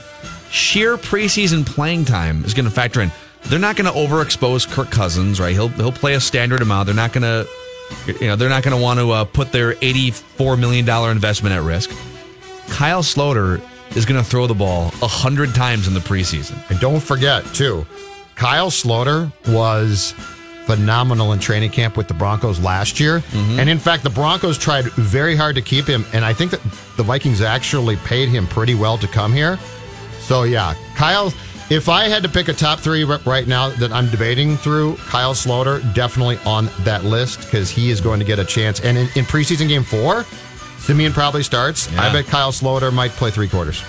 Sheer preseason playing time is going to factor in. They're not going to overexpose Kirk Cousins, right? He'll he'll play a standard amount. They're not going to, you know, they're not going to want to uh, put their eighty-four million dollar investment at risk. Kyle Sloter is going to throw the ball a hundred times in the preseason. And don't forget, too, Kyle Sloter was phenomenal in training camp with the Broncos last year. Mm-hmm. And in fact, the Broncos tried very hard to keep him. And I think that the Vikings actually paid him pretty well to come here. So, yeah, Kyle, if I had to pick a top three right now that I'm debating through, Kyle Sloter definitely on that list because he is going to get a chance. And in, in preseason game four, Siemian probably starts. I bet Kyle Sloter might play three quarters.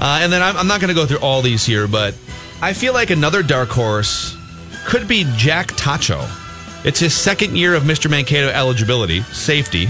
Uh, and then I'm, I'm not going to go through all these here, but I feel like another dark horse could be Jack Tacho. It's his second year of Mr. Mankato eligibility, safety.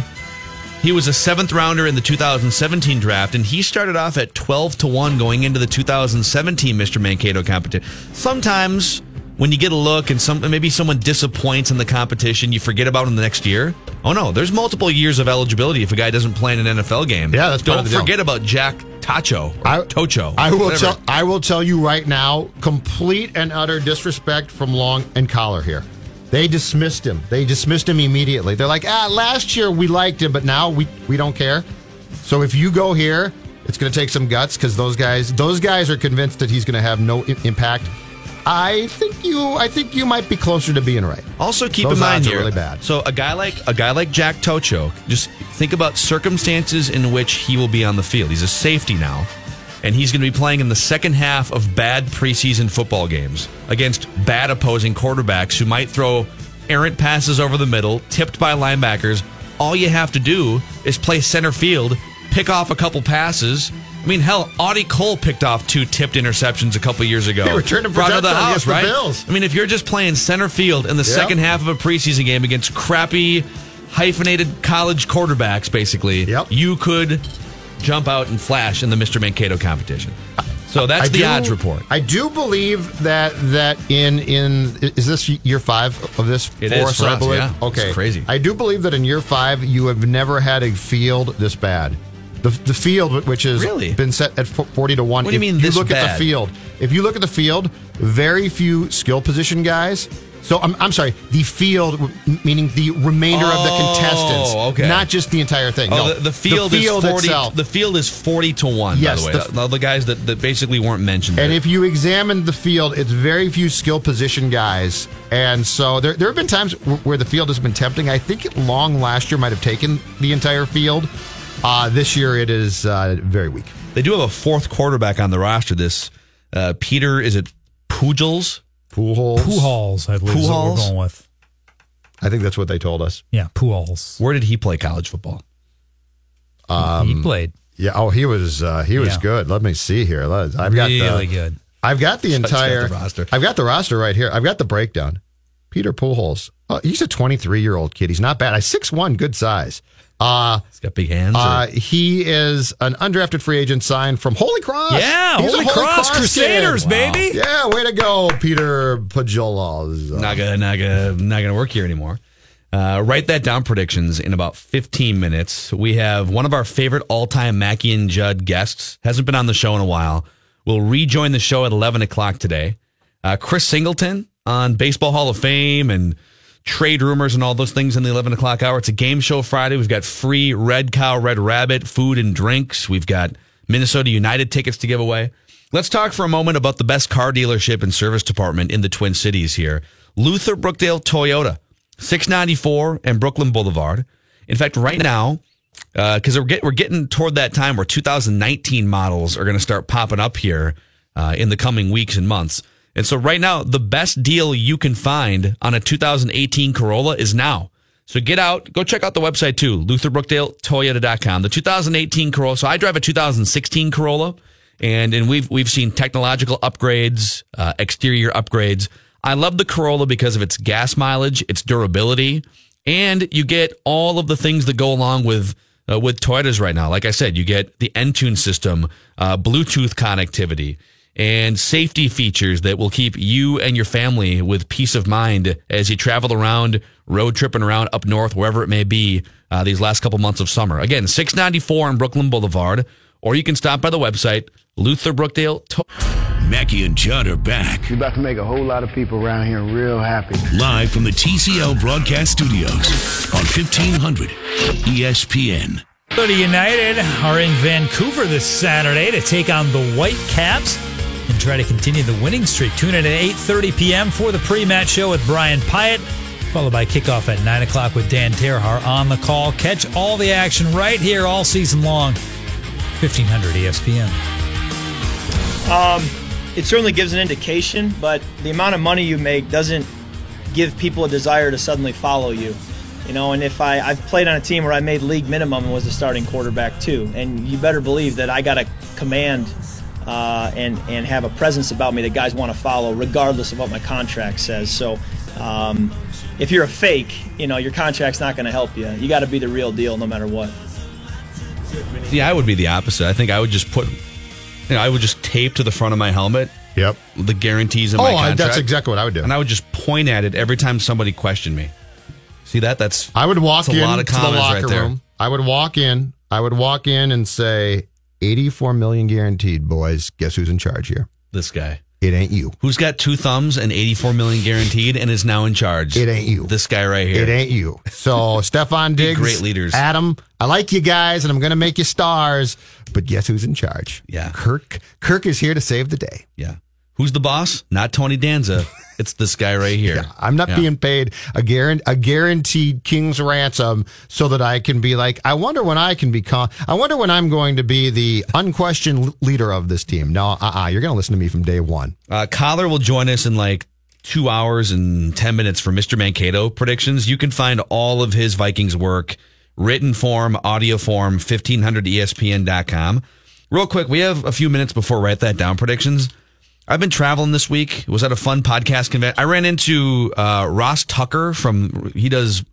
He was a seventh rounder in the 2017 draft, and he started off at 12 to 1 going into the 2017 Mr. Mankato competition. Sometimes when you get a look and some maybe someone disappoints in the competition, you forget about him the next year. Oh no, there's multiple years of eligibility if a guy doesn't play in an NFL game. Yeah, that's don't the deal. forget about Jack Tacho, I- Tocho. I will whatever. tell. I will tell you right now, complete and utter disrespect from Long and Coller here. They dismissed him. They dismissed him immediately. They're like, ah, last year we liked him, but now we we don't care. So if you go here, it's going to take some guts because those guys, those guys are convinced that he's going to have no I- impact. I think you, I think you might be closer to being right. Also, keep Those in mind here, really bad. So a guy like a guy like Jack Tocho, just think about circumstances in which he will be on the field. He's a safety now, and he's going to be playing in the second half of bad preseason football games against bad opposing quarterbacks who might throw errant passes over the middle, tipped by linebackers. All you have to do is play center field, pick off a couple passes. I mean, hell, Audie Cole picked off two tipped interceptions a couple years ago. They were trying to Brought protect the house, the right? Bills. I mean, if you're just playing center field in the Yeah. second half of a preseason game against crappy, hyphenated college quarterbacks, basically, you could jump out and flash in the Mr. Mankato competition. So that's I the do- odds report. I do believe that that in in is this year five of this It for is us, for I believe? yeah. It's Okay, crazy. I do believe that in year five you have never had a field this bad. The, the field, which has Really? been set at forty to one. What do you If mean this look at the field. If you look at the field, very few skill position guys. So I'm, I'm sorry, the field, meaning the remainder of the Oh, contestants, okay. not just the entire thing. Oh, no, the, the field, is forty. itself. The field is forty to one. Yes, by the way, the- the, the guys that, that basically weren't mentioned. And there. if you examine the field, it's very few skill position guys. And so there, there have been times where the field has been tempting. I think Long last year might have taken the entire field. Uh, this year it is uh, very weak. They do have a fourth quarterback on the roster. This uh, Peter is it Pujals? Pujols. Pujols, I believe is what we're going with. I think that's what they told us. Yeah, Pujols. Where did he play college football? Um, he played. Yeah. Oh, he was uh, he was Yeah. good. Let me see here. Let- I've got Really the, good. I've got the got entire the roster. I've got the roster right here. I've got the breakdown. Peter Pujols. Oh, he's a 23 year old kid. He's not bad. I six one, good size. Uh, He's got big hands. Uh, he is an undrafted free agent signed from Holy Cross. Yeah, a Holy Cross kid. Crusaders, baby. Yeah, way to go, Peter Pajolas. not gonna not gonna not gonna work here anymore. Uh, write that down. Predictions in about 15 minutes. We have one of our favorite all-time Mackey and Judd guests. Hasn't been on the show in a while. Will rejoin the show at 11 o'clock today. Uh, Chris Singleton on Baseball Hall of Fame and trade rumors and all those things in the 11 o'clock hour. It's a game show Friday. We've got free Red Cow, Red Rabbit food and drinks. We've got Minnesota United tickets to give away. Let's talk for a moment about the best car dealership and service department in the Twin Cities here. Luther Brookdale Toyota, 694 and Brooklyn Boulevard. In fact, right now, because we're, get, we're getting toward that time where 2019 models are going to start popping up here uh, in the coming weeks and months. And so right now, the best deal you can find on a 2018 Corolla is now. So get out, go check out the website too, LutherBrookdaleToyota.com. The 2018 Corolla. So I drive a 2016 Corolla, and and we've we've seen technological upgrades, uh, exterior upgrades. I love the Corolla because of its gas mileage, its durability, and you get all of the things that go along with uh, with Toyotas right now. Like I said, you get the Entune system, uh, Bluetooth connectivity, and safety features that will keep you and your family with peace of mind as you travel around, road tripping around up north, wherever it may be, uh, these last couple months of summer. Again, 694 on Brooklyn Boulevard, or you can stop by the website, Luther Brookdale. To- Mackey and Judd are back. You're about to make a whole lot of people around here real happy. Live from the TCF broadcast studios on E 1500 ESPN. Minnesota United are in Vancouver this Saturday to take on the Whitecaps and try to continue the winning streak. Tune in at 8.30 p.m. for the pre-match show with Brian Pyatt, followed by kickoff at 9 o'clock with Dan Terhar on the call. Catch all the action right here all season long. 1500 ESPN. Um, it certainly gives an indication, but the amount of money you make doesn't give people a desire to suddenly follow you. You know, and if I, I've played on a team where I made league minimum and was a starting quarterback too, and you better believe that I got a command uh, and and have a presence about me that guys want to follow, regardless of what my contract says. So, um, if you're a fake, you know your contract's not going to help you. You got to be the real deal, no matter what. Yeah, I would be the opposite. I think I would just put, you know, I would just tape to the front of my helmet Yep. The guarantees in Oh, my I- contract. that's exactly what I would do. And I would just point at it every time somebody questioned me. See that? That's I would walk that's in a lot of to the locker right there. room. I would walk in. I would walk in and say, "84 million guaranteed, boys. Guess who's in charge here? This guy. It ain't you. Who's got two thumbs and 84 million guaranteed and is now in charge? It ain't you. This guy right here. It ain't you." So, (laughs) Stefon Diggs, great leaders. Adam, I like you guys, and I'm going to make you stars. But guess who's in charge? Yeah. Kirk. Kirk is here to save the day. Yeah. Who's the boss? Not Tony Danza. (laughs) It's this guy right here. I'm not Yeah. being paid a, guaran- a guaranteed king's ransom so that I can be like, I wonder when I can become, I wonder when I'm going to be the unquestioned leader of this team. No, uh-uh, you're going to listen to me from day one. Uh, Coller will join us in like two hours and 10 minutes for Mr. Mankato predictions. You can find all of his Vikings work, written form, audio form, E 1500ESPN.com. Real quick, we have a few minutes before Write That Down predictions. I've been traveling this week. Was at a fun podcast convention. I ran into uh, Ross Tucker from, he does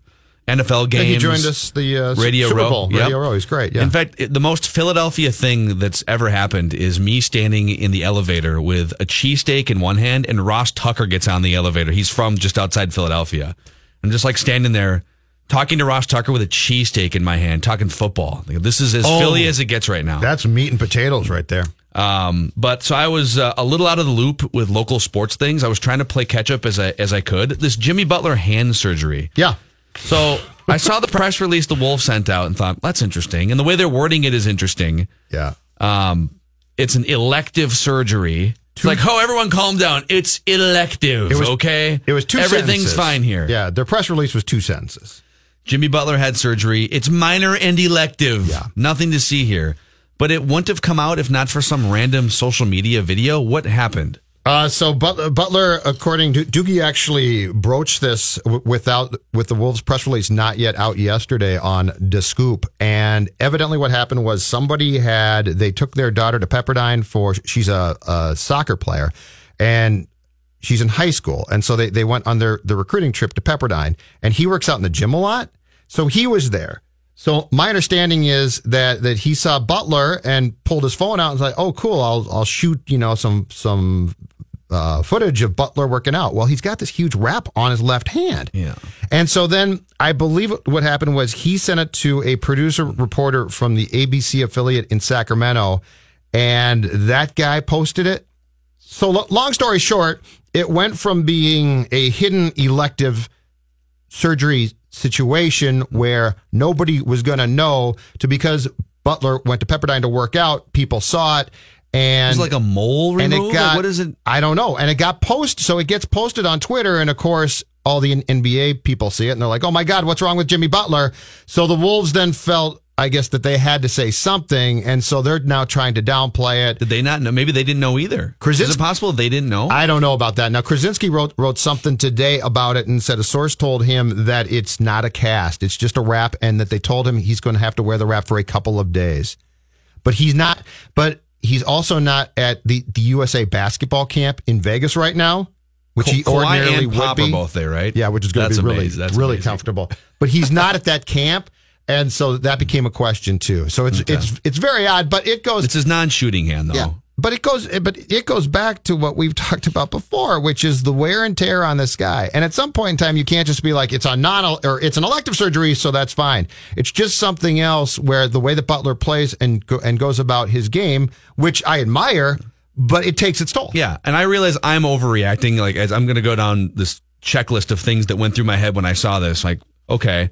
NFL Yeah, games. he joined us the uh, Radio Super Row. Bowl. Yep. Radio Row. He's great. Yeah. In fact, it- the most Philadelphia thing that's ever happened is me standing in the elevator with a cheesesteak in one hand, and Ross Tucker gets on the elevator. He's from just outside Philadelphia. I'm just like standing there talking to Ross Tucker with a cheesesteak in my hand, talking football. This is as Oh. Philly as it gets right now. That's meat and potatoes right there. Um, but so I was uh, a little out of the loop with local sports things. I was trying to play catch up as I as I could. This Jimmy Butler hand surgery. Yeah. So I saw the press release the Wolves sent out and thought that's interesting, and the way they're wording it is interesting. Yeah. Um, it's an elective surgery. It's like, oh, everyone, calm down. It's elective. It was- okay. It was two Everything's sentences. fine here. Yeah. Their press release was two sentences. Jimmy Butler had surgery. It's minor and elective. Yeah. Nothing to see here. But it wouldn't have come out if not for some random social media video. What happened? Uh, so Butler, Butler, according to Doogie, actually broached this w- without with the Wolves press release not yet out yesterday on the Scoop. And evidently, what happened was somebody had they took their daughter to Pepperdine for she's a, a soccer player, and she's in high school, and so they they went on their the recruiting trip to Pepperdine, and he works out in the gym a lot, so he was there. So my understanding is that that he saw Butler and pulled his phone out and was like, "Oh, cool! I'll I'll shoot you know some some uh, footage of Butler working out." Well, he's got this huge wrap on his left hand, Yeah. and so then I believe what happened was he sent it to a producer reporter from the ABC affiliate in Sacramento, and that guy posted it. So lo- long story short, it went from being a hidden elective surgery situation where nobody was going to know to because Butler went to Pepperdine to work out, people saw it and It's like a mole and it got what is it? I don't know. And it got posted so it gets posted on Twitter and of course all the NBA people see it and they're like, "Oh my god, what's wrong with Jimmy Butler?" So the Wolves then felt I guess that they had to say something and so they're now trying to downplay it. Did they not know? Maybe they didn't know either. Is it possible they didn't know? I don't know about that. Now, Krawczynski wrote wrote something today about it and said a source told him that it's not a cast, it's just a wrap, and that they told him he's going to have to wear the wrap for a couple of days. But he's not. But he's also not at the the USA basketball camp in Vegas right now, which he Ka- ordinarily would be. both there, right? Yeah, which is going to be really. That's really amazing. comfortable. But he's not at that camp. And so that became a question too. So it's it's it's very odd, but it goes. It's his non-shooting hand, though. Yeah, but it goes, eh, but it goes back to what we've (laughs) talked about before, which is the wear and tear on this guy. And at some point in time, you can't just be like, it's a non or it's an elective surgery, so that's fine. It's just something else where the way that Butler plays and and goes about his game, which I admire, but it takes its toll. Yeah, and I realize I'm overreacting. Like as I'm going to go down this checklist of things that went through my head when I saw this. Like, okay,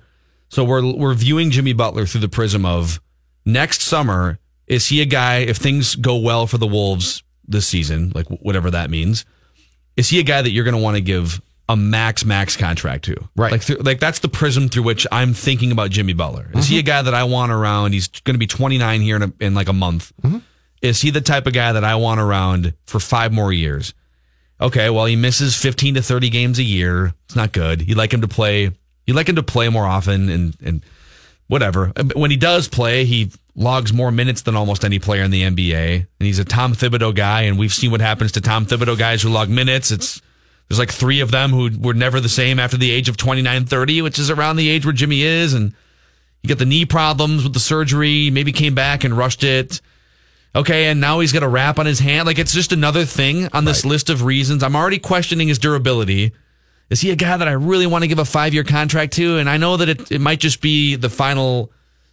so we're we're viewing Jimmy Butler through the prism of next summer. Is he a guy? If things go well for the Wolves this season, like whatever that means, is he a guy that you're going to want to give a max max contract to? Right. Like, th- like that's the prism through which I'm thinking about Jimmy Butler. Is he a mm-hmm. guy that I want around? He's going to be 29 here in, a, in like a month. Mm-hmm. Is he the type of guy that I want around for five more years? Okay, well, he misses 15 to 30 games a year. It's not good. You'd like him to play. You like him to play more often and, and whatever. When he does play, he logs more minutes than almost any player in the NBA. And he's a Tom Thibodeau guy. And we've seen what happens to Tom Thibodeau guys who log minutes. It's, there's like three of them who were never the same after the age of 29, 30, which is around the age where Jimmy is. And you get the knee problems with the surgery, maybe came back and rushed it. Okay, and now he's got a wrap on his hand. Like it's just another thing on this list of reasons. I'm already questioning his durability. Is he a guy that I really want to give a five year contract to? And I know that it, it might just be the final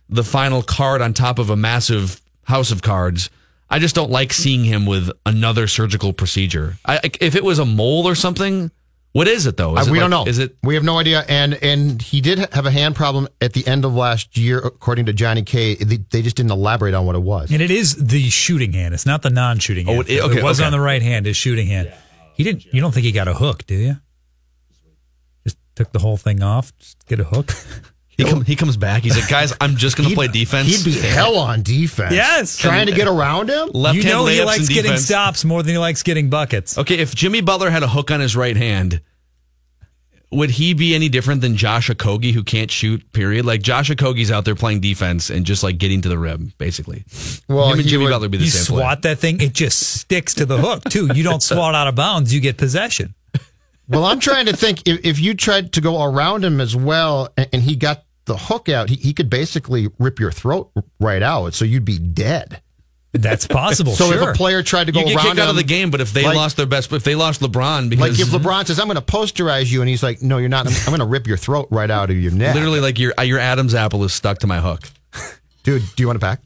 the final card on top of a massive house of cards. I just don't like seeing him with another surgical procedure. I, if it was a mole or something, what is it though? Is Uh, it we don't like- know. Is it We have no idea. And and he did have a hand problem at the end of last year, according to Johnny K. They, they just didn't elaborate on what it was. And it is the shooting hand. It's not the non-shooting Oh, hand. it- okay, it was okay. on the right hand. His shooting hand. He didn't. You don't think he got a hook, do you? Just took the whole thing off. Just get a hook. (laughs) he come, he comes back? He's like, guys, I'm just going to play defense. He'd be hell on defense. Yes. Trying to get around him? Left you hand know he layups likes and getting defense. stops more than he likes getting buckets. Okay, if Jimmy Butler had a hook on his right hand, would he be any different than Josh Okogie who can't shoot? Period. Like Josh Okogie's out there playing defense and just like getting to the rim, basically. Well, him and he Jimmy would- Butler would be the you same player. swat that thing, it just sticks to the hook too. You don't (laughs) swat out of bounds, you get possession. Well, I'm trying to think if, if you tried to go around him as well and, and he got the hook out, he, he could basically rip your throat right out. So you'd be dead. That's possible. So sure. if a player tried to go You get around kicked out of the game, but if they like- lost their best, if they lost LeBron because Like if LeBron says, I'm going to posterize you, and he's like, No, you're not. I'm, I'm going to rip your throat right out of your neck. literally like your your Adam's apple is stuck to my hook. (laughs) Dude, do you want to pack?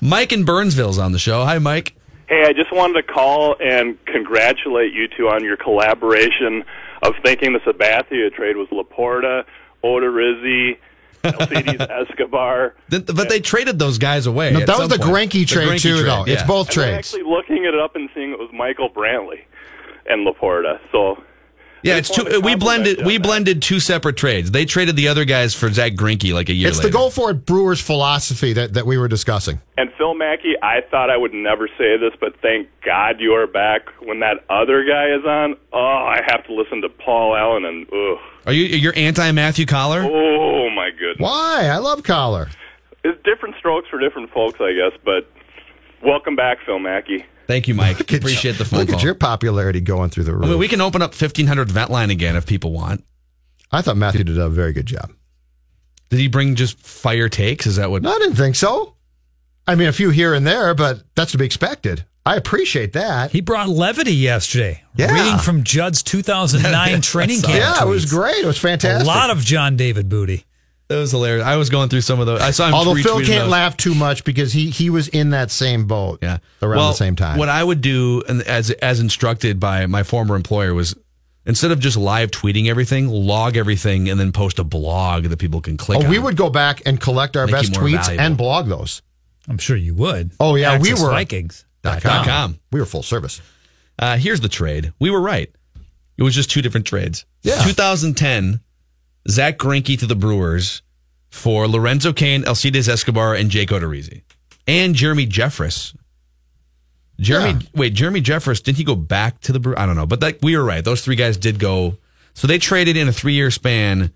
Mike in Burnsville's on the show. Hi, Mike. Hey, I just wanted to call and congratulate you two on your collaboration of thinking the Sabathia trade was LaPorta, Odorizzi, (laughs) Alcides Escobar. Th- But they traded those guys away. No, that was the point. Greinke trade, Greinke too, though. It's both And then trades. actually looking it up and seeing it was Michael Brantley and LaPorta. So Yeah, it's two. We blended. We that. blended two separate trades. They traded the other guys for Zack Greinke like a year It's later. the go for it Brewers philosophy that, that we were discussing. And Phil Mackey, I thought I would never say this, but thank God you are back. When that other guy is on, oh, I have to listen to Paul Allen and ugh. Are you you're anti Matthew Coller? Oh my goodness. Why? I love Coller. It's different strokes for different folks, I guess, but welcome back, Phil Mackey. Thank you, Mike. (laughs) Appreciate the phone Look call. at your popularity going through the roof. I mean, we can open up fifteen hundred vent line again if people want. I thought Matthew did a very good job. Did he bring just fire takes? Is that what? No, I didn't think so. I mean, a few here and there, but that's to be expected. I appreciate that. He brought levity yesterday. Yeah. Reading from Judd's 2009 (laughs) training camp. Yeah, it was great. It was fantastic. A lot of John David Booty. That was hilarious. I was going through some of those. I saw him. Although Phil can't those. laugh too much because he he was in that same boat. Yeah, around well, the same time. What I would do, and as as instructed by my former employer, was instead of just live tweeting everything, log everything, and then post a blog that people can click. oh, on. we would go back and collect our Make best tweets valuable. and blog those. I'm sure you would. Oh yeah, we were Vikings. Dot Dot com. We were full service. Uh, here's the trade. We were right. It was just two different trades. Yeah. 2010, Zack Greinke to the Brewers for Lorenzo Cain, Alcides Escobar, and Jake Odorizzi. And Jeremy Jeffress. Jeremy, Yeah. wait, Jeremy Jeffress, didn't he go back to the Brewers? I don't know. But that, we were right. Those three guys did go. So they traded in a three year span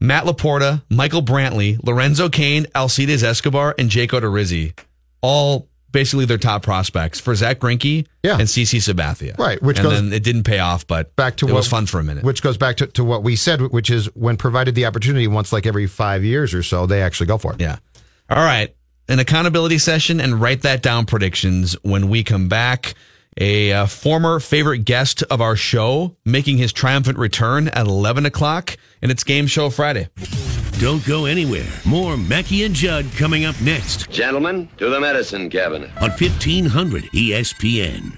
Matt LaPorta, Michael Brantley, Lorenzo Cain, Alcides Escobar, and Jake Odorizzi. All basically their top prospects for Zack Greinke Yeah. and CC Sabathia. Right, which and goes- then it didn't pay off, but Back to it what was fun for a minute. Which goes back to, to what we said, which is when provided the opportunity once like every five years or so, they actually go for it. Yeah. All right. An accountability session and write that down predictions when we come back. A uh, former favorite guest of our show making his triumphant return at 11 o'clock, and it's Game Show Friday. Don't go anywhere. More Mackey and Judd coming up next Gentlemen, to the medicine cabinet. on E 1500 ESPN.